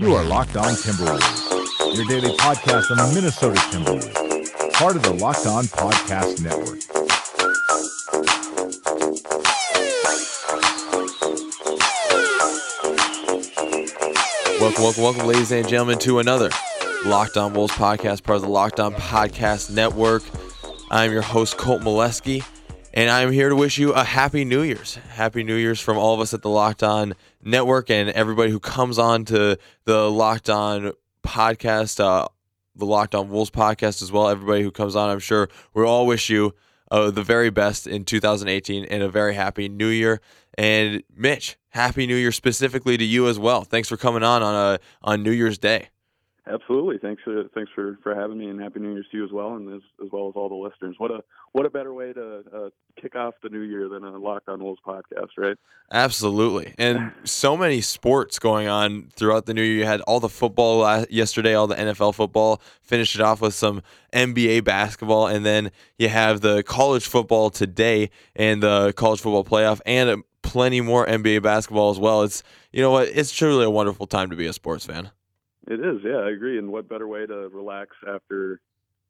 You are Locked On Timberwolves, your daily podcast on the Minnesota Timberwolves, part of the Locked On Podcast Network. Welcome, welcome, welcome, ladies and gentlemen, to another Locked On Wolves podcast, part of the Locked On Podcast Network. I'm your host, Colt Molesky, and I'm here to wish you a happy New Year's. Happy New Year's from all of us at the Locked On Network and everybody who comes on to the Locked On podcast, uh, the Locked On Wolves podcast as well. Everybody who comes on, I'm sure we all wish you uh, the very best in 2018 and a very happy New Year. And Mitch, happy New Year specifically to you as well. Thanks for coming on on a on New Year's Day. Absolutely. Thanks for thanks for, for having me, and happy New Year's to you as well, and as, as well as all the listeners. What a what a better way to uh, kick off the new year than a Locked On Wolves podcast, right? Absolutely, and so many sports going on throughout the new year. You had all the football yesterday, all the NFL football. Finished it off with some NBA basketball, and then you have the college football today and the college football playoff, and plenty more NBA basketball as well. It's you know what? It's truly a wonderful time to be a sports fan. It is, yeah, I agree. And what better way to relax after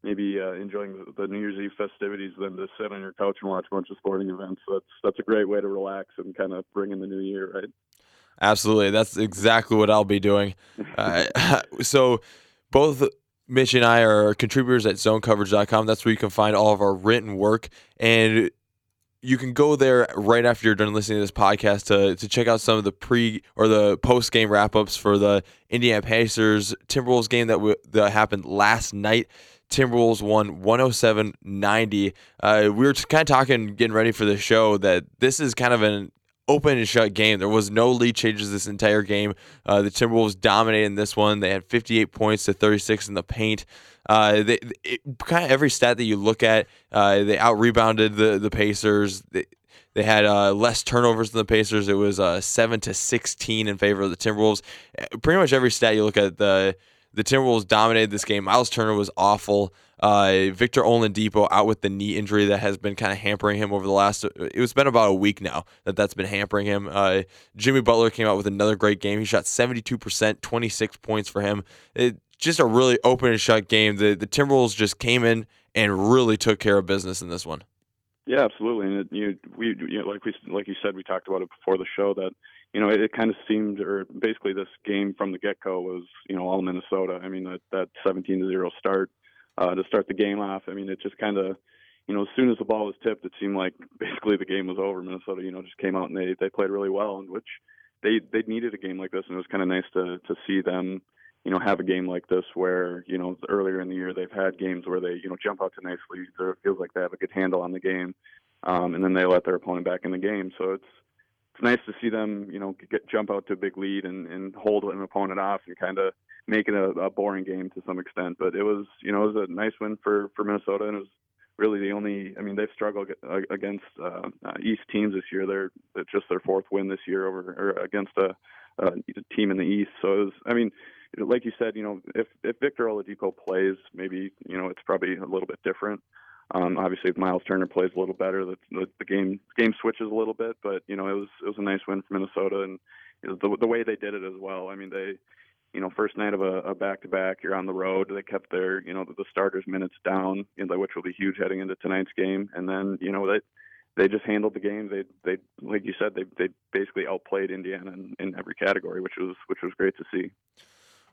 maybe uh, enjoying the, New Year's Eve festivities than to sit on your couch and watch a bunch of sporting events? That's that's a great way to relax and kind of bring in the new year, right? Absolutely, that's exactly what I'll be doing. uh, so, both Mitch and I are contributors at ZoneCoverage.com. That's where you can find all of our written work and you can go there right after you're done listening to this podcast to, to check out some of the pre or the post game wrap ups for the Indiana Pacers Timberwolves game that w- that happened last night. Timberwolves won 107 90. Uh, we were kind of talking, getting ready for the show, that this is kind of an open and shut game. There was no lead changes this entire game. Uh, the Timberwolves dominated in this one. They had 58 points to 36 in the paint. Uh, they, it, kind of every stat that you look at, uh, they out rebounded the the Pacers. They, they had uh, less turnovers than the Pacers. It was uh, seven to sixteen in favor of the Timberwolves. Uh, pretty much every stat you look at, the the Timberwolves dominated this game. Miles Turner was awful. Uh, Victor Oladipo out with the knee injury that has been kind of hampering him over the last. It's been about a week now that that's been hampering him. Uh, Jimmy Butler came out with another great game. He shot 72%, 26 points for him. It, just a really open and shut game. The the Timberwolves just came in and really took care of business in this one. Yeah, absolutely. And it, you, we, you know, like we, like you said, we talked about it before the show that, you know, it, it kind of seemed, or basically this game from the get-go was, you know, all Minnesota. I mean, that that 17 to zero start uh, to start the game off. I mean, it just kind of, you know, as soon as the ball was tipped, it seemed like basically the game was over. Minnesota, you know, just came out and they they played really well, and which they they needed a game like this, and it was kind of nice to to see them you know, have a game like this where, you know, earlier in the year they've had games where they, you know, jump out to nice leads or it feels like they have a good handle on the game. Um, and then they let their opponent back in the game. So it's, it's nice to see them, you know, get, jump out to a big lead and, and hold an opponent off and kind of make it a, a boring game to some extent. But it was, you know, it was a nice win for, for Minnesota and it was really the only, I mean, they've struggled against uh, East teams this year. They're it's just their fourth win this year over or against a, a team in the East. So it was, I mean, like you said, you know, if if Victor Oladipo plays, maybe you know it's probably a little bit different. Um, obviously, if Miles Turner plays a little better, the, the, the game game switches a little bit. But you know, it was it was a nice win for Minnesota, and the the way they did it as well. I mean, they, you know, first night of a back to back, you're on the road. They kept their you know the, the starters minutes down, you know, which will be huge heading into tonight's game. And then you know they they just handled the game. They they like you said they they basically outplayed Indiana in, in every category, which was which was great to see.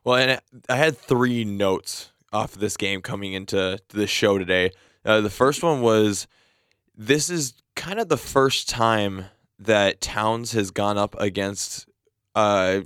Well, and I had three notes off of this game coming into the show today. Uh, the first one was this is kind of the first time that Towns has gone up against, uh,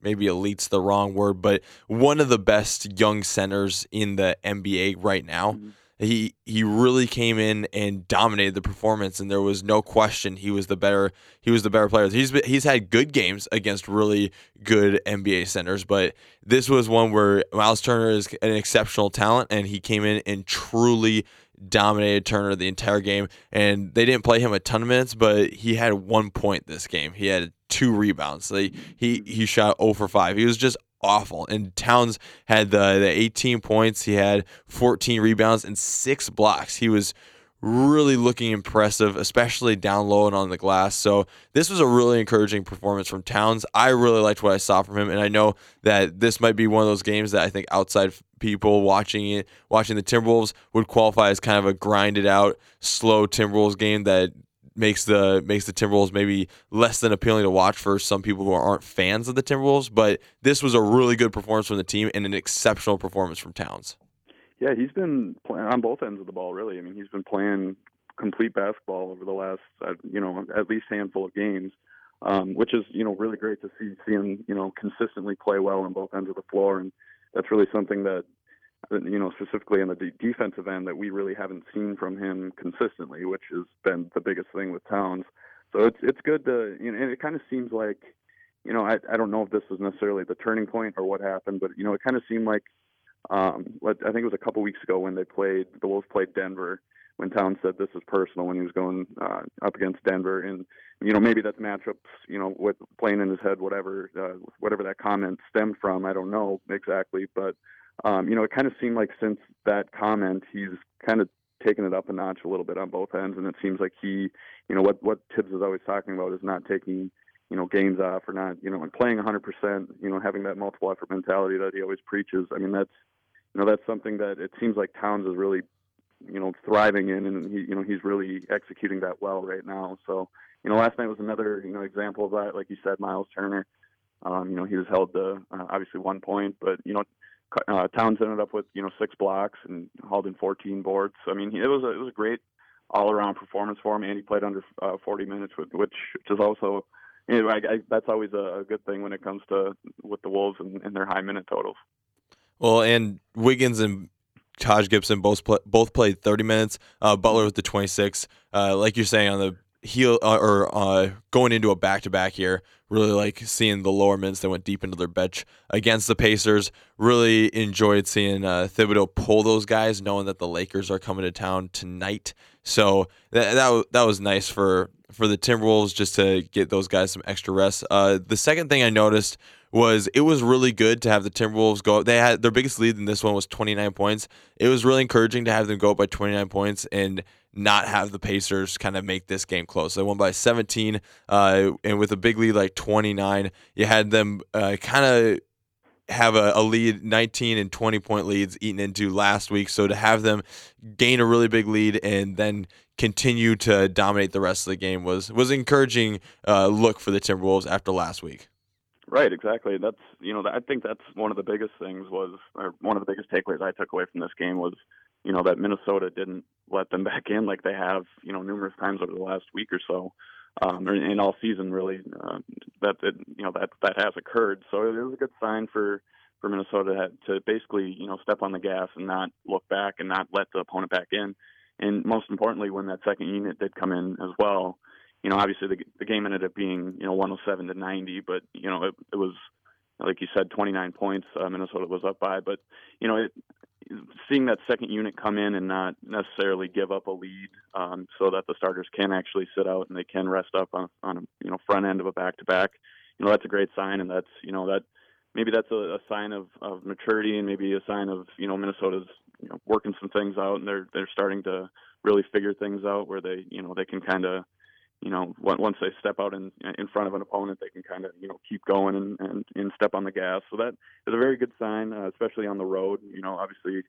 maybe elite's the wrong word, but one of the best young centers in the NBA right now. Mm-hmm he he really came in and dominated the performance and there was no question he was the better he was the better player. He's he's had good games against really good NBA centers, but this was one where Miles Turner is an exceptional talent and he came in and truly dominated Turner the entire game and they didn't play him a ton of minutes, but he had one point this game. He had two rebounds. He he shot 0 for 5. He was just awful. And Towns had the, the 18 points. He had 14 rebounds and six blocks. He was really looking impressive, especially down low and on the glass. So this was a really encouraging performance from Towns. I really liked what I saw from him, and I know that this might be one of those games that I think outside people watching it, watching the Timberwolves, would qualify as kind of a grinded out, slow Timberwolves game that makes the makes the Timberwolves maybe less than appealing to watch for some people who aren't fans of the Timberwolves. But this was a really good performance from the team and an exceptional performance from Towns. Yeah, he's been playing on both ends of the ball. Really, I mean, he's been playing complete basketball over the last, uh, you know, at least handful of games, um, which is, you know, really great to see. See him, you know, consistently play well on both ends of the floor, and that's really something that, you know, specifically on the de- defensive end that we really haven't seen from him consistently, which has been the biggest thing with Towns. So it's it's good to, you know, and it kind of seems like, you know, I I don't know if this was necessarily the turning point or what happened, but you know, it kind of seemed like um, I think it was a couple weeks ago when they played the Wolves played Denver. When Towns said this is personal when he was going uh, up against Denver, and you know maybe that's matchups, you know, with playing in his head, whatever, uh, whatever that comment stemmed from, I don't know exactly, but um, you know it kind of seemed like since that comment, he's kind of taken it up a notch a little bit on both ends, and it seems like he, you know, what what Thibs is always talking about is not taking you know games off or not you know and playing 100% you know having that multiple effort mentality that he always preaches i mean that's you know that's something that it seems like Towns is really you know thriving in, and he you know he's really executing that well right now. So you know last night was another you know example of that. Like you said, Miles Turner. Um, you know he was held to uh, obviously one point, but you know uh, Towns ended up with you know six blocks and hauled in 14 boards. I mean it was a, it was a great all around performance for him, and he played under uh, 40 minutes, which, which is also you know, I, I, that's always a, a good thing when it comes to with the Wolves and, and their high minute totals. Well, and Wiggins and Taj Gibson both play, both played 30 minutes. Uh, Butler with the 26. Uh, like you're saying on the heel uh, or uh, going into a back to back here, really like seeing the lower minutes that went deep into their bench against the Pacers. Really enjoyed seeing uh, Thibodeau pull those guys, knowing that the Lakers are coming to town tonight. So that that, that was nice for for the Timberwolves just to get those guys some extra rest. Uh, the second thing I noticed was it was really good to have the Timberwolves go. They had their biggest lead in this one was 29 points. It was really encouraging to have them go up by 29 points and not have the Pacers kind of make this game close. They won by 17, uh, and with a big lead like 29, you had them uh, kind of have a, a, lead 19 and 20 point leads eaten into last week. So to have them gain a really big lead and then continue to dominate the rest of the game was was encouraging uh, look for the Timberwolves after last week. Right, exactly. That's you know I think that's one of the biggest things was or one of the biggest takeaways I took away from this game was you know that Minnesota didn't let them back in like they have you know numerous times over the last week or so, um, or in all season really. Uh, that it, you know that that has occurred, so it was a good sign for for Minnesota to, to basically you know step on the gas and not look back and not let the opponent back in, and most importantly when that second unit did come in as well you know, obviously the, the game ended up being, you know, 107 to 90, but, you know, it, it was, like you said, 29 points uh, Minnesota was up by. But, you know, it, seeing that second unit come in and not necessarily give up a lead um, so that the starters can actually sit out and they can rest up on, on a, you know, front end of a back to back, you know, that's a great sign. And that's, you know, that maybe that's a, a sign of, of maturity and maybe a sign of, you know, Minnesota's, you know, working some things out and they're, they're starting to really figure things out where they, you know, they can kind of, you know, once they step out in in front of an opponent, they can kind of you know keep going and, and and step on the gas. So that is a very good sign, uh, especially on the road. You know, obviously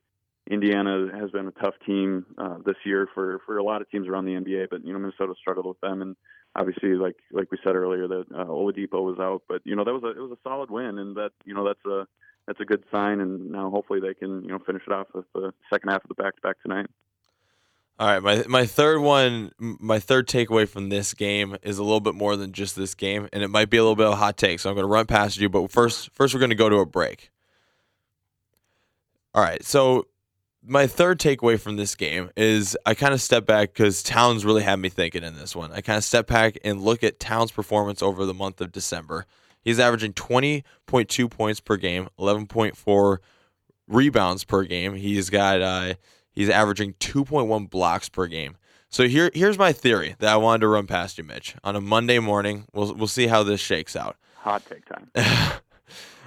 Indiana has been a tough team uh, this year for for a lot of teams around the NBA, but you know Minnesota struggled with them, and obviously like like we said earlier that uh, Oladipo was out, but you know that was a it was a solid win, and that you know that's a that's a good sign, and now hopefully they can you know finish it off with the second half of the back to back tonight. All right, my my third one, my third takeaway from this game is a little bit more than just this game, and it might be a little bit of a hot take. So I'm going to run past you, but first, first we're going to go to a break. All right, so my third takeaway from this game is I kind of step back because Towns really had me thinking in this one. I kind of step back and look at Towns' performance over the month of December. He's averaging 20.2 points per game, 11.4 rebounds per game. He's got uh, He's averaging 2.1 blocks per game. So here, here's my theory that I wanted to run past you, Mitch. On a Monday morning, we'll we'll see how this shakes out. Hot take time.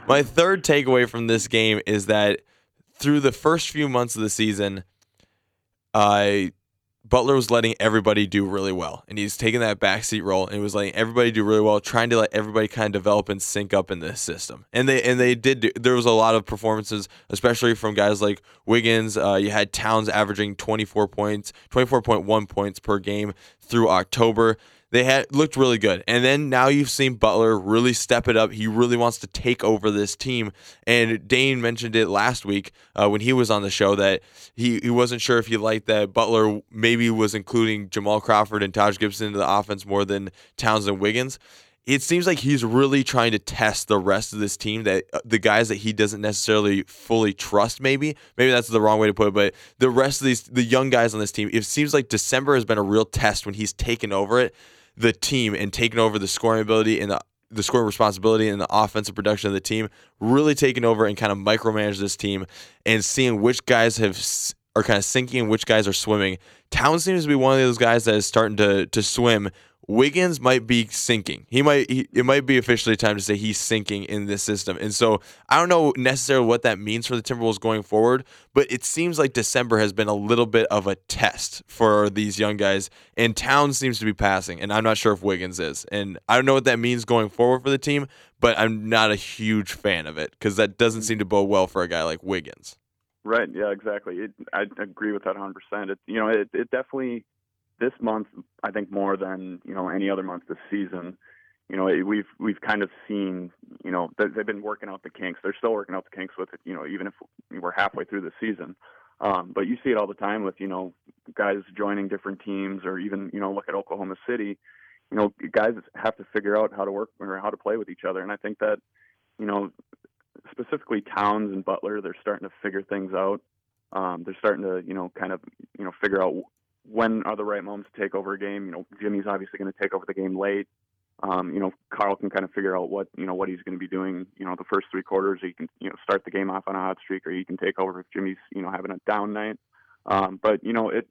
my third takeaway from this game is that through the first few months of the season, uh, Butler was letting everybody do really well, and he's taking that backseat role and he was letting everybody do really well, trying to let everybody kind of develop and sync up in this system. And they and they did. Do, there was a lot of performances, especially from guys like Wiggins. Uh, you had Towns averaging 24 points, 24.1 points per game through October they had looked really good. And then now you've seen Butler really step it up. He really wants to take over this team. And Dane mentioned it last week uh, when he was on the show that he, he wasn't sure if he liked that Butler maybe was including Jamal Crawford and Taj Gibson into the offense more than Towns and Wiggins it seems like he's really trying to test the rest of this team that uh, the guys that he doesn't necessarily fully trust maybe maybe that's the wrong way to put it but the rest of these the young guys on this team it seems like december has been a real test when he's taken over it the team and taking over the scoring ability and the the scoring responsibility and the offensive production of the team, really taking over and kind of micromanage this team and seeing which guys have are kind of sinking and which guys are swimming. Towns seems to be one of those guys that is starting to to swim Wiggins might be sinking. He might he, it might be officially time to say he's sinking in this system. And so I don't know necessarily what that means for the Timberwolves going forward, but it seems like December has been a little bit of a test for these young guys. And Towns seems to be passing, and I'm not sure if Wiggins is. And I don't know what that means going forward for the team, but I'm not a huge fan of it because that doesn't seem to bode well for a guy like Wiggins. Right. Yeah. Exactly. It, I agree with that 100. percent It you know it, it definitely this month, I think more than you know any other month this season, you know we've we've kind of seen you know they've been working out the kinks. They're still working out the kinks with it. You know even if we're halfway through the season, um, but you see it all the time with you know guys joining different teams or even you know look at Oklahoma City. You know guys have to figure out how to work or how to play with each other, and I think that you know specifically Towns and Butler they're starting to figure things out. Um, they're starting to you know kind of you know figure out when are the right moments to take over a game. You know, Jimmy's obviously going to take over the game late. Um, you know, Karl can kind of figure out what you know what he's going to be doing. You know, the first three quarters, he can you know start the game off on a hot streak, or he can take over if Jimmy's you know having a down night. Um, but you know, it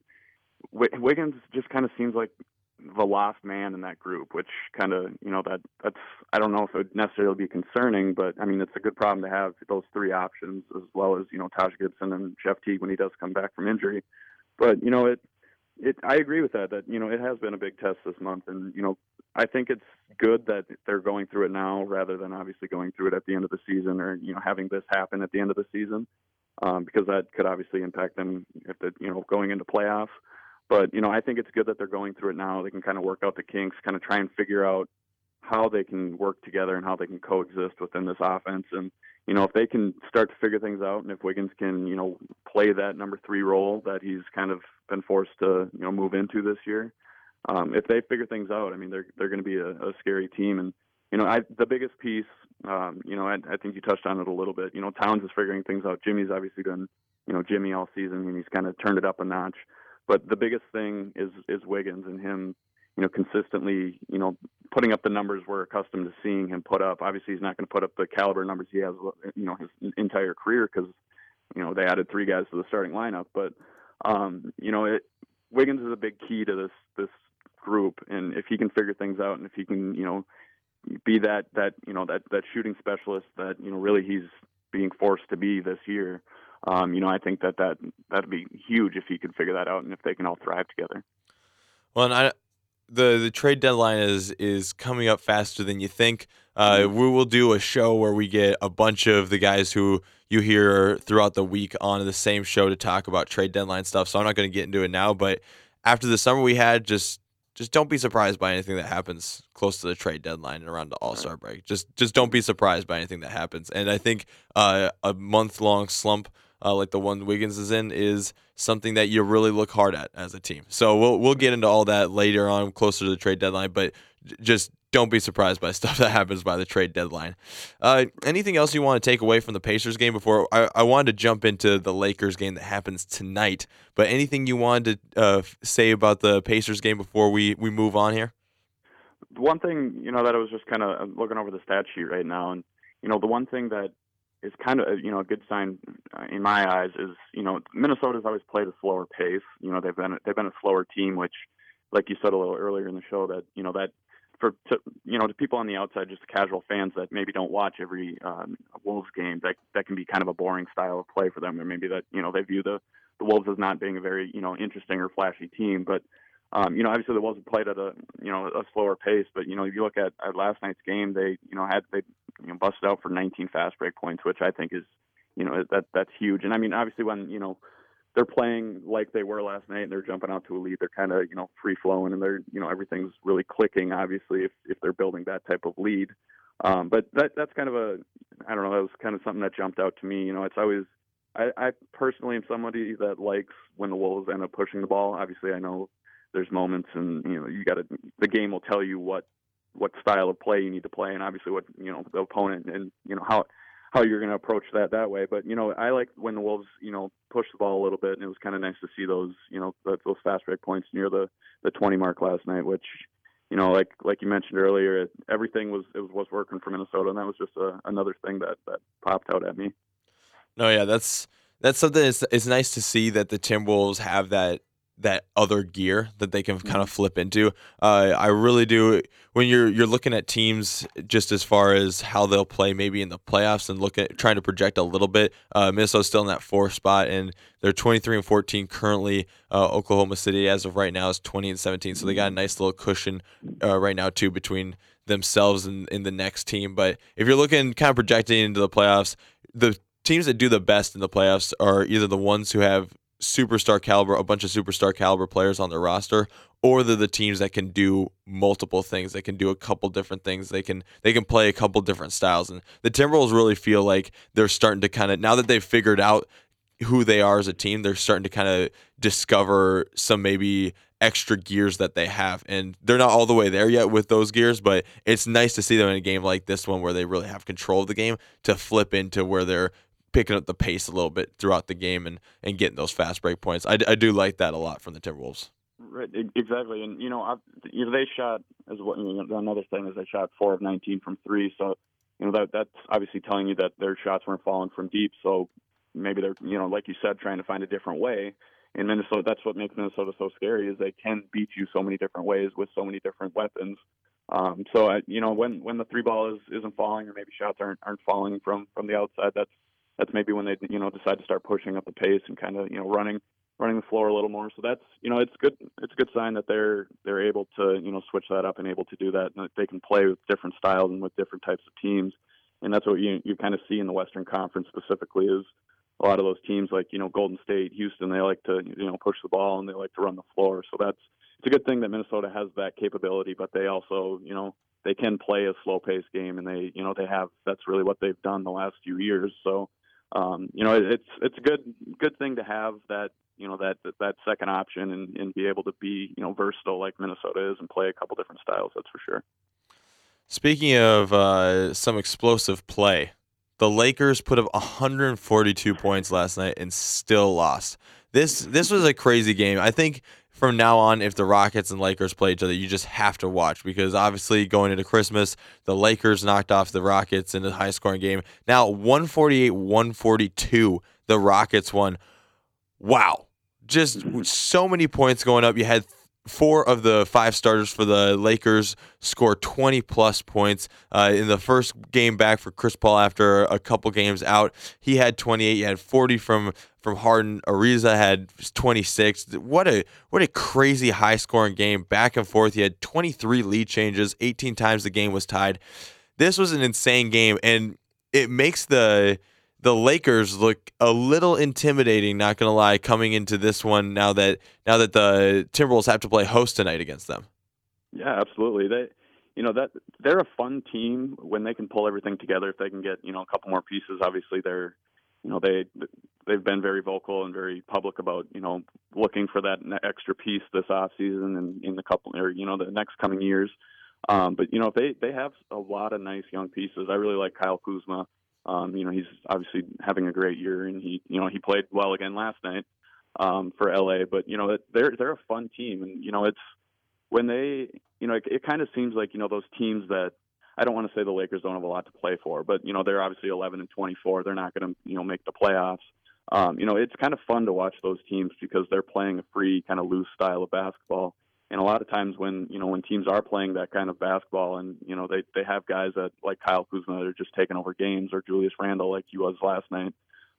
Wiggins just kind of seems like the lost man in that group, which kind of you know that that's I don't know if it would necessarily be concerning, but I mean it's a good problem to have those three options as well as you know Taj Gibson and Jeff Teague when he does come back from injury. But you know it it, I agree with that. That you know, it has been a big test this month, and you know, I think it's good that they're going through it now rather than obviously going through it at the end of the season, or you know, having this happen at the end of the season, um, because that could obviously impact them if the you know going into playoffs. But you know, I think it's good that they're going through it now. They can kind of work out the kinks, kind of try and figure out how they can work together and how they can coexist within this offense. And you know, if they can start to figure things out, and if Wiggins can, you know, play that number three role that he's kind of been forced to, you know, move into this year, um, if they figure things out, I mean, they're they're going to be a, a scary team. And you know, I, the biggest piece, um, you know, I, I think you touched on it a little bit. You know, Towns is figuring things out. Jimmy's obviously been, you know, Jimmy all season, and he's kind of turned it up a notch. But the biggest thing is is Wiggins and him you know, consistently, you know, putting up the numbers we're accustomed to seeing him put up. Obviously, he's not going to put up the caliber numbers he has, you know, his entire career because, you know, they added three guys to the starting lineup. But, um, you know, it, Wiggins is a big key to this this group, and if he can figure things out, and if he can, you know, be that that you know that that shooting specialist that you know really he's being forced to be this year. Um, you know, I think that that that'd be huge if he could figure that out, and if they can all thrive together. Well, and I the the trade deadline is is coming up faster than you think. Uh, mm-hmm. we will do a show where we get a bunch of the guys who you hear throughout the week on the same show to talk about trade deadline stuff. So I'm not going to get into it now, but after the summer we had, just just don't be surprised by anything that happens close to the trade deadline and around the All Star break. Just just don't be surprised by anything that happens. And I think uh, a month long slump uh, like the one Wiggins is in, is something that you really look hard at as a team. So we'll we'll get into all that later on, closer to the trade deadline. But just don't be surprised by stuff that happens by the trade deadline. Uh, anything else you want to take away from the Pacers game before I, I wanted to jump into the Lakers game that happens tonight? But anything you wanted to uh, say about the Pacers game before we, we move on here? One thing, you know, that I was just kind of looking over the stat sheet right now, and you know, the one thing that is kind of you know a good sign uh, in my eyes is you know Minnesota's always played a slower pace. You know they've been they've been a slower team, which like you said a little earlier in the show that you know that for to, you know to people on the outside, just casual fans that maybe don't watch every um, Wolves game, that that can be kind of a boring style of play for them, or maybe that you know they view the the Wolves as not being a very you know interesting or flashy team, but um, you know obviously the Wolves played at a you know a slower pace. But you know if you look at, at last night's game, they you know had they you know busted out for 19 fast break points, which I think is you know that that's huge. And I mean obviously when you know they're playing like they were last night and they're jumping out to a lead. They're kind of, you know, free flowing and they're, you know, everything's really clicking, obviously, if, if they're building that type of lead. Um, but that, that's kind of a, I don't know, that was kind of something that jumped out to me. You know, it's always, I, I personally am somebody that likes when the Wolves end up pushing the ball. Obviously, I know there's moments and, you know, you got to, the game will tell you what, what style of play you need to play and obviously what, you know, the opponent and, you know, how, how you're going to approach that that way. But you know, I like when the Wolves, you know, push the ball a little bit, and it was kind of nice to see those, you know, those fast break points near the the 20 mark last night, which. You know, like like you mentioned earlier, everything was it was, was working for Minnesota, and that was just a, another thing that that popped out at me. No, yeah, that's that's something. It's, it's nice to see that the Timberwolves have that that other gear that they can kind of mm-hmm. flip into. Uh, I really do. When you're you're looking at teams, just as far as how they'll play, maybe in the playoffs, and look at trying to project a little bit. Uh, Minnesota's still in that fourth spot, and they're 23 and 14 currently. Uh, Oklahoma City, as of right now, is 20 and 17, so they got a nice little cushion uh, right now too between themselves and in the next team. But if you're looking kind of projecting into the playoffs, the teams that do the best in the playoffs are either the ones who have superstar caliber, a bunch of superstar caliber players on their roster, or they're the teams that can do multiple things. They can do a couple different things. They can they can play a couple different styles. And the Timberwolves really feel like they're starting to kind of now that they've figured out who they are as a team, they're starting to kind of discover some maybe extra gears that they have. And they're not all the way there yet with those gears, but it's nice to see them in a game like this one where they really have control of the game to flip into where they're picking up the pace a little bit throughout the game and, and getting those fast break points. I, I do like that a lot from the Timberwolves. Right, exactly, and you know, I, you know, they shot as what you know, another thing is they shot four of nineteen from three, so you know that that's obviously telling you that their shots weren't falling from deep. So maybe they're you know, like you said, trying to find a different way. In Minnesota, that's what makes Minnesota so scary is they can beat you so many different ways with so many different weapons. Um, so I, you know, when when the three ball is isn't falling or maybe shots aren't aren't falling from from the outside, that's that's maybe when they you know decide to start pushing up the pace and kind of you know running running the floor a little more. So that's you know it's good it's a good sign that they're they're able to you know switch that up and able to do that and that they can play with different styles and with different types of teams. And that's what you you kind of see in the Western Conference specifically is a lot of those teams like you know Golden State, Houston, they like to you know push the ball and they like to run the floor. So that's it's a good thing that Minnesota has that capability, but they also you know they can play a slow paced game and they you know they have that's really what they've done the last few years. So um, you know, it's it's a good good thing to have that you know that that second option and, and be able to be you know versatile like Minnesota is and play a couple different styles. That's for sure. Speaking of uh, some explosive play, the Lakers put up 142 points last night and still lost. This this was a crazy game. I think from now on, if the Rockets and Lakers play each other, you just have to watch because obviously going into Christmas, the Lakers knocked off the Rockets in a high scoring game. Now 148 142, the Rockets won. Wow. Just so many points going up. You had four of the five starters for the Lakers score 20 plus points uh, in the first game back for Chris Paul after a couple games out. He had 28. He had 40 from from Harden. Ariza had 26. What a what a crazy high scoring game, back and forth. He had 23 lead changes. 18 times the game was tied. This was an insane game, and it makes the the Lakers look a little intimidating, not gonna lie, coming into this one now that now that the Timberwolves have to play host tonight against them. Yeah, absolutely. They you know that they're a fun team when they can pull everything together. If they can get you know a couple more pieces, obviously they're you know they they've been very vocal and very public about you know looking for that extra piece this off season and in the couple or you know the next coming years. Um, but you know they they have a lot of nice young pieces. I really like Kyle Kuzma. Um, you know, he's obviously having a great year, and he, you know, he played well again last night um, for LA. But you know, they're they're a fun team, and you know, it's when they, you know, it, it kind of seems like you know those teams that I don't want to say the Lakers don't have a lot to play for, but you know, they're obviously 11 and 24. They're not going to, you know, make the playoffs. Um, you know, it's kind of fun to watch those teams because they're playing a free, kind of loose style of basketball and a lot of times when you know when teams are playing that kind of basketball and you know they they have guys that like Kyle Kuzma that are just taking over games or Julius Randle like he was last night.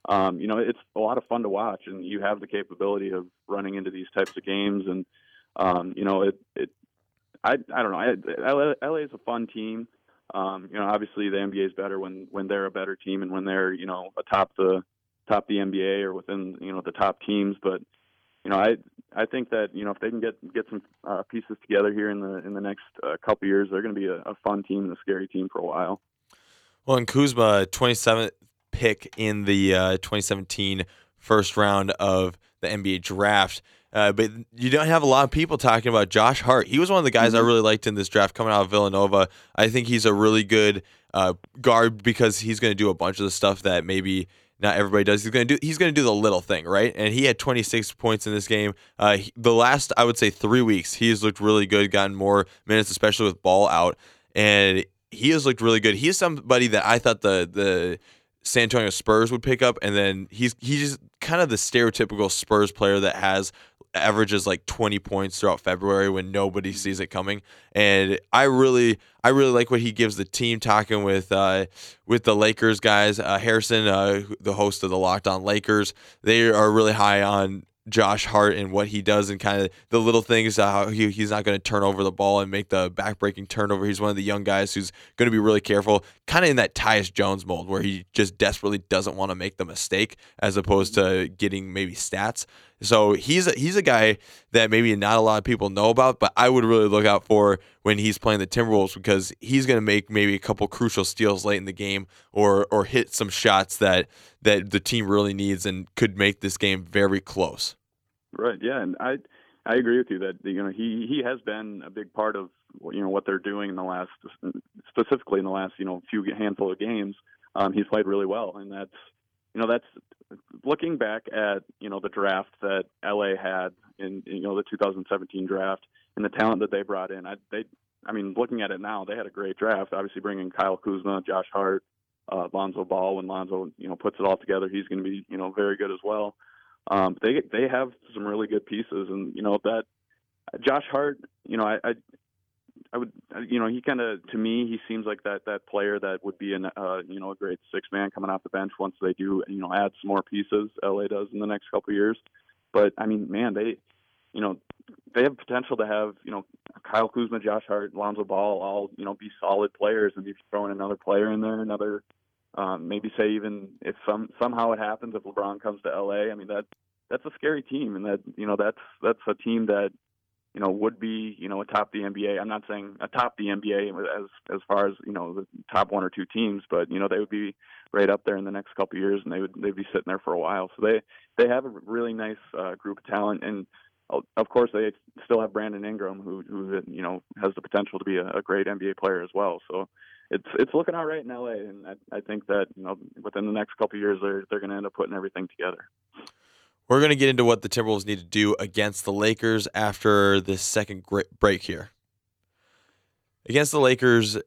Um, you know, it's a lot of fun to watch, and you have the capability of running into these types of games, and um, you know, it, it, I, I don't know, I, LA, LA is a fun team. Um, you know, obviously the NBA is better when when they're a better team and when they're you know atop the top the NBA or within you know the top teams, but you know, I I think that you know if they can get get some uh, pieces together here in the in the next uh, couple years, they're going to be a, a, fun team and a scary team for a while. Well, and Kuzma, 27th pick in the uh, 2017 first round of the NBA draft. Uh, but you don't have a lot of people talking about Josh Hart. He was one of the guys mm-hmm. I really liked in this draft coming out of Villanova. I think he's a really good uh, guard because he's going to do a bunch of the stuff that maybe not everybody does. He's to do he's to do the little thing, right? And he had 26 points in this game. Uh, he, the last I would say 3 weeks, he has looked really good, gotten more minutes especially with ball out and he has looked really good. He is somebody that I thought the the San Antonio Spurs would pick up, and then he's he's just kind of the stereotypical Spurs player that has averages like 20 points throughout February when nobody sees it coming. And I really I really like what he gives the team talking with uh, with the Lakers guys. Uh, Harrison, uh, the host of the Locked On Lakers, they are really high on Josh Hart and what he does and kind of the little things how he, he's not going to turn over the ball and make the backbreaking turnover. He's one of the young guys who's going to be really careful, kind of in that Tyus Jones mold where he just desperately doesn't want to make the mistake as opposed to getting maybe stats. So he's a, he's a guy that maybe not a lot of people know about, but I would really look out for when he's playing the Timberwolves because he's going to make maybe a couple crucial steals late in the game or or hit some shots that that the team really needs and could make this game very close. Right. Yeah, and I I agree with you that you know he he has been a big part of you know what they're doing in the last specifically in the last you know few handful of games. Um, he's played really well, and that's you know that's looking back at you know the draft that LA had in you know the 2017 draft and the talent that they brought in. I they I mean looking at it now, they had a great draft. Obviously bringing Kyle Kuzma, Josh Hart, uh, Lonzo Ball. When Lonzo you know puts it all together, he's going to be you know very good as well. Um, they they have some really good pieces, and you know that Josh Hart. You know I, I I would, you know, he kind of, to me, he seems like that that player that would be an, uh, you know, a great six man coming off the bench once they do, you know, add some more pieces. LA does in the next couple of years, but I mean, man, they, you know, they have potential to have, you know, Kyle Kuzma, Josh Hart, Lonzo Ball, all, you know, be solid players, and you throw in another player in there, another, um, maybe say even if some somehow it happens if LeBron comes to LA, I mean that that's a scary team, and that you know that's that's a team that you know, would be, you know, atop the NBA. I'm not saying atop the NBA as as far as you know the top one or two teams, but you know they would be right up there in the next couple of years, and they would they'd be sitting there for a while. So they they have a really nice uh, group of talent, and uh, of course they still have Brandon Ingram, who who you know has the potential to be a, a great NBA player as well. So it's it's looking all right in LA, and I, I think that you know within the next couple of years they're they're going to end up putting everything together. We're going to get into what the Timberwolves need to do against the Lakers after this second break here. Against the Lakers,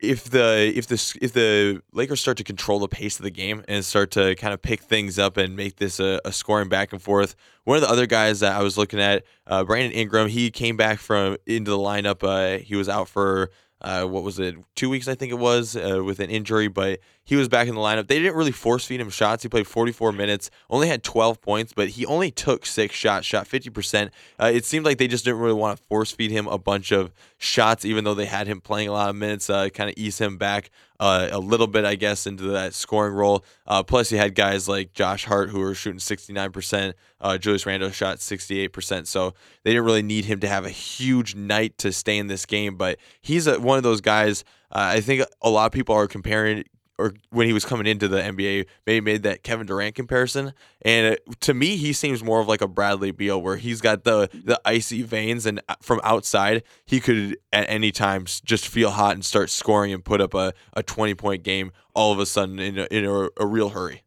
if the if the if the Lakers start to control the pace of the game and start to kind of pick things up and make this a, a scoring back and forth, one of the other guys that I was looking at, uh, Brandon Ingram, he came back from into the lineup. Uh, he was out for uh, what was it, two weeks, I think it was, uh, with an injury, but he was back in the lineup. They didn't really force feed him shots. He played 44 minutes, only had 12 points, but he only took six shots, shot 50%. Uh, it seemed like they just didn't really want to force feed him a bunch of shots, even though they had him playing a lot of minutes, uh, kind of ease him back uh, a little bit, I guess, into that scoring role. Uh, plus, you had guys like Josh Hart who were shooting 69%. Uh, Julius Randle shot 68%. So they didn't really need him to have a huge night to stay in this game. But he's a, one of those guys. Uh, I think a lot of people are comparing or when he was coming into the NBA, maybe made that Kevin Durant comparison. And to me, he seems more of like a Bradley Beal, where he's got the the icy veins, and uh, from outside, he could at any time just feel hot and start scoring and put up a, a twenty point game all of a sudden in a, in a, a real hurry.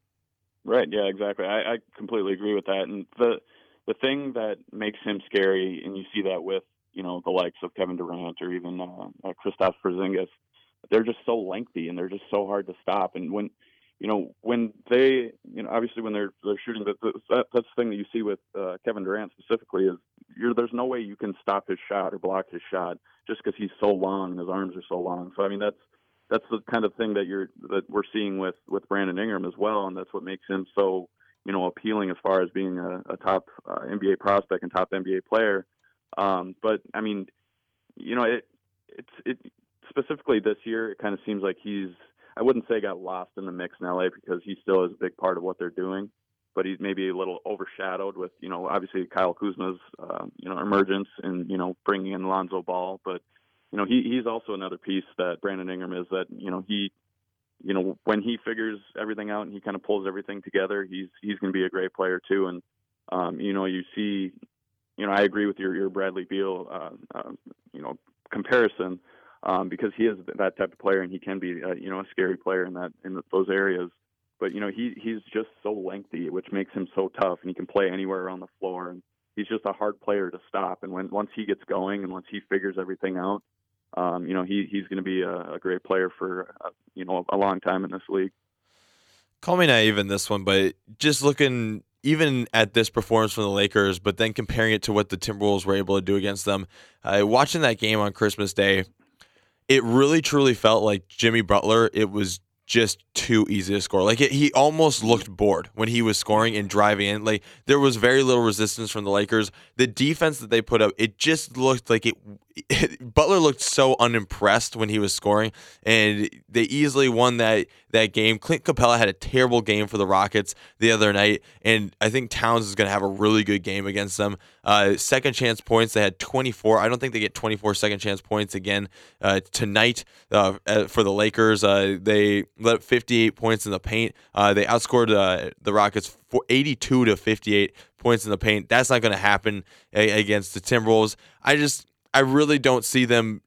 Right. Yeah. Exactly. I, I completely agree with that. And the the thing that makes him scary, and you see that with you know the likes of Kevin Durant or even uh, uh, Kristaps Porzingis they're just so lengthy and they're just so hard to stop. And when you know when they you know obviously when they're they're shooting that, that's the thing that you see with uh, Kevin Durant specifically is there's no way you can stop his shot or block his shot just because he's so long and his arms are so long. So I mean that's that's the kind of thing that you're that we're seeing with with Brandon Ingram as well, and that's what makes him so you know appealing as far as being a, a top uh, NBA prospect and top NBA player. Um, but I mean, you know, it it's it specifically this year. It kind of seems like he's I wouldn't say got lost in the mix in LA because he still is a big part of what they're doing, but he's maybe a little overshadowed with you know obviously Kyle Kuzma's uh, you know emergence and you know bringing in Lonzo Ball, but you know he he's also another piece that Brandon Ingram is that you know he you know when he figures everything out and he kind of pulls everything together, he's he's going to be a great player too, and um, you know you see you know I agree with your your Bradley Beal uh, uh, you know comparison um, because he is that type of player and he can be uh, you know a scary player in that in those areas. But you know he he's just so lengthy, which makes him so tough, and he can play anywhere around the floor. And he's just a hard player to stop. And when once he gets going and once he figures everything out, um, you know he he's going to be a, a, great player for uh, you know a long time in this league. Call me naive in this one, but just looking even at this performance from the Lakers, but then comparing it to what the Timberwolves were able to do against them, uh, watching that game on Christmas Day, it really truly felt like Jimmy Butler. It was just too easy to score. Like it, he almost looked bored when he was scoring and driving in. Like there was very little resistance from the Lakers. The defense that they put up, it just looked like it Butler looked so unimpressed when he was scoring, and they easily won that that game. Clint Capela had a terrible game for the Rockets the other night, and I think Towns is going to have a really good game against them. Uh, second chance points, they had 24. I don't think they get 24 second chance points again uh, tonight uh, for the Lakers. Uh, they let up 58 points in the paint. Uh, they outscored uh, the Rockets 82 to 58 points in the paint. That's not going to happen against the Timberwolves. I just I really don't see them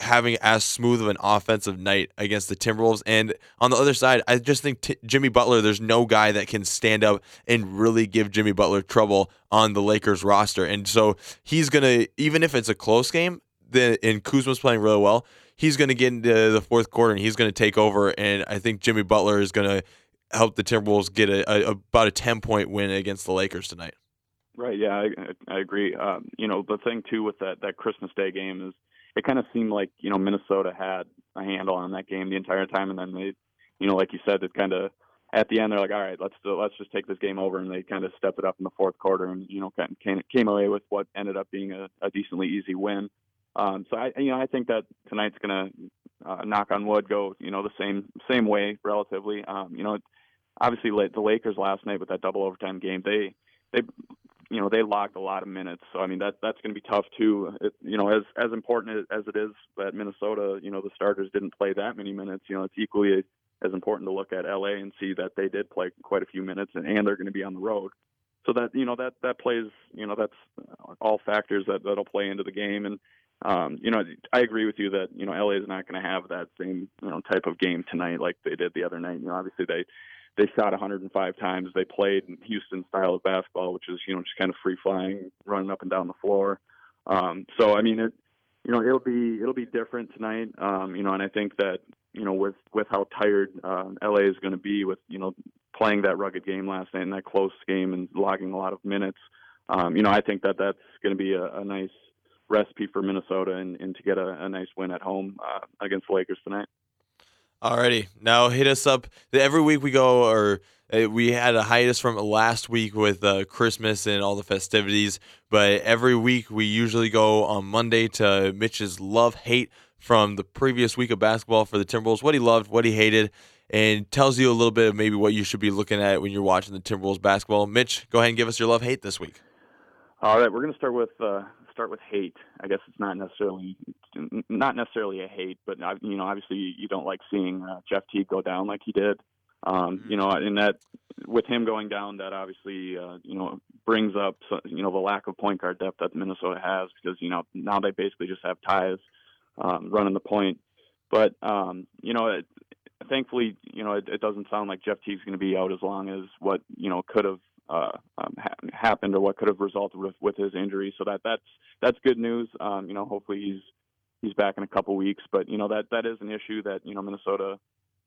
having as smooth of an offensive night against the Timberwolves. And on the other side, I just think t- Jimmy Butler, there's no guy that can stand up and really give Jimmy Butler trouble on the Lakers roster. And so he's going to, even if it's a close game, then and Kuzma's playing really well, he's going to get into the fourth quarter and he's going to take over. And I think Jimmy Butler is going to help the Timberwolves get a, a, about a 10 point win against the Lakers tonight. Right. Yeah, I, I agree. Um, you know, the thing too with that that Christmas Day game is it kind of seemed like you know Minnesota had a handle on that game the entire time, and then they, you know, like you said, it kind of at the end they're like, all right, let's let's just take this game over, and they kind of stepped it up in the fourth quarter, and you know, kind of came, came away with what ended up being a, a decently easy win. Um, so I, you know, I think that tonight's gonna uh, knock on wood go, you know, the same same way relatively. Um, you know, obviously the Lakers last night with that double overtime game, they they you know they logged a lot of minutes. So I mean that that's going to be tough too. It, you know, as as important as it is that Minnesota, you know, the starters didn't play that many minutes. You know, it's equally as important to look at LA and see that they did play quite a few minutes and, and they're going to be on the road. So that you know that that plays you know that's all factors that that'll play into the game and um, you know I agree with you that you know LA is not going to have that same you know type of game tonight like they did the other night. You know obviously they they shot 105 times. They played in Houston style of basketball, which is you know just kind of free flying, running up and down the floor. Um, so I mean, it you know it'll be it'll be different tonight. Um, you know, and I think that you know with with how tired uh, LA is going to be with you know playing that rugged game last night and that close game and logging a lot of minutes. Um, you know, I think that that's going to be a, a nice recipe for Minnesota and, and to get a, a nice win at home uh, against the Lakers tonight. Alrighty, now hit us up. Every week we go, or uh, we had a hiatus from last week with uh, Christmas and all the festivities, but every week we usually go on Monday to Mitch's love hate from the previous week of basketball for the Timberwolves, what he loved, what he hated, and tells you a little bit of maybe what you should be looking at when you're watching the Timberwolves basketball. Mitch, go ahead and give us your love hate this week. All right, we're going to start with uh, start with hate. I guess it's not necessarily not necessarily a hate, but uh, you know, obviously you don't like seeing uh, Jeff Teague go down like he did. Um. You know, and that with him going down, that obviously uh, you know brings up you know the lack of point guard depth that Minnesota has because you know now they basically just have Tyus um, running the point. But um, you know, it, thankfully, you know, it, it doesn't sound like Jeff Teague's going to be out as long as what you know could have uh, um, ha- happened or what could have resulted with, with his injury. So that that's that's good news. Um, you know, hopefully he's he's back in a couple weeks. But you know that that is an issue that you know Minnesota.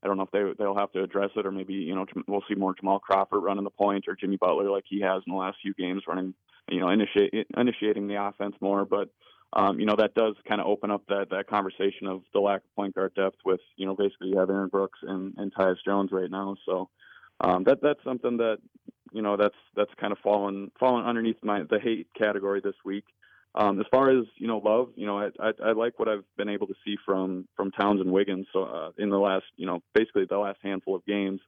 I don't know if they they'll have to address it or maybe you know we'll see more Jamal Crawford running the point or Jimmy Butler like he has in the last few games running you know initiate, initiating the offense more. But um, you know, that does kind of open up that, that conversation of the lack of point guard depth with, you know, basically you have Aaron Brooks and, and Tyus Jones right now. So um, that that's something that, you know, that's that's kind of fallen fallen underneath my the hate category this week. Um, as far as you know, love, you know, I, I, I like what I've been able to see from from Towns and Wiggins. So uh, in the last, you know, basically the last handful of games,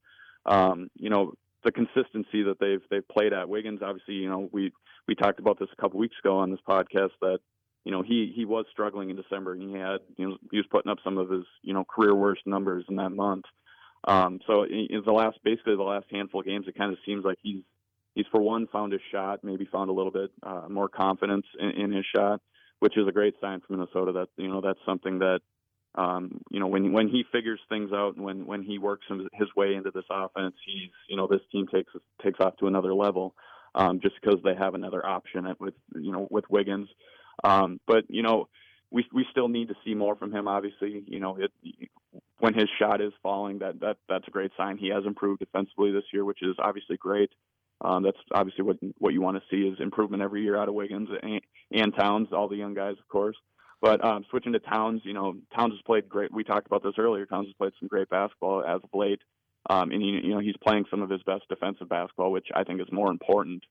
um, you know, the consistency that they've they've played at. Wiggins, obviously, you know, we we talked about this a couple weeks ago on this podcast that you know he he was struggling in December and he had you know he was putting up some of his you know career worst numbers in that month. Um, so in, the last basically the last handful of games, it kind of seems like he's he's for one found his shot, maybe found a little bit uh, more confidence in, in his shot, which is a great sign for Minnesota. That you know that's something that um, you know when when he figures things out and when when he works his way into this offense, he's you know this team takes takes off to another level um, just because they have another option at, with you know with Wiggins. Um, but you know we we still need to see more from him. Obviously, you know it, when his shot is falling, that that that's a great sign. He has improved defensively this year, which is obviously great. Um, that's obviously what what you want to see is improvement every year out of Wiggins and, and Towns, all the young guys, of course. But um, switching to Towns, you know, Towns has played great. We talked about this earlier. Towns has played some great basketball as of late, um, and he, you know he's playing some of his best defensive basketball, which I think is more important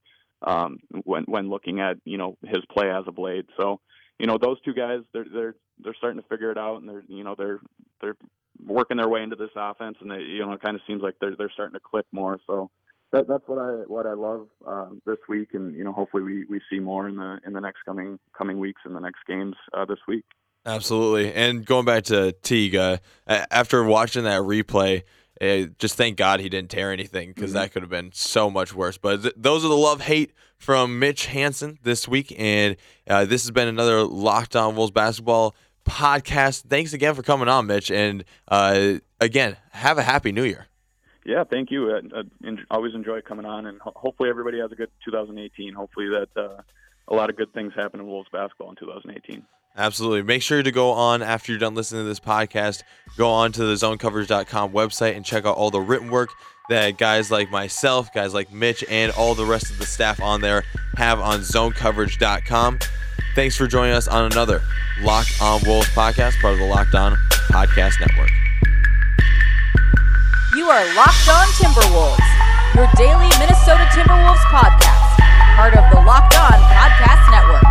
um, when when looking at you know his play as of late. So you know those two guys, they're they're they're starting to figure it out, and they're you know they're they're working their way into this offense, and they you know it kind of seems like they're they're starting to click more. So that, that's what I what I love uh, this week, and you know, hopefully we, we see more in the in the next coming coming weeks in the next games uh, this week. Absolutely, and going back to Teague, uh, after watching that replay, uh, just thank God he didn't tear anything because mm-hmm. that could have been so much worse. But th- those are the love hate from Mitch Hanson this week, and uh, this has been another Locked On Wolves basketball podcast. Thanks again for coming on, Mitch, and uh, again, have a happy New Year. Yeah, thank you. I, I always enjoy coming on, and ho- hopefully everybody has a good 2018. Hopefully that uh, a lot of good things happen in Wolves basketball in 2018. Absolutely. Make sure to go on after you're done listening to this podcast. Go on to the zonecoverage.com website and check out all the written work that guys like myself, guys like Mitch, and all the rest of the staff on there have on zonecoverage.com. Thanks for joining us on another Locked On Wolves podcast, part of the Locked On Podcast Network. You are Locked On Timberwolves, your daily Minnesota Timberwolves podcast, part of the Locked On Podcast Network.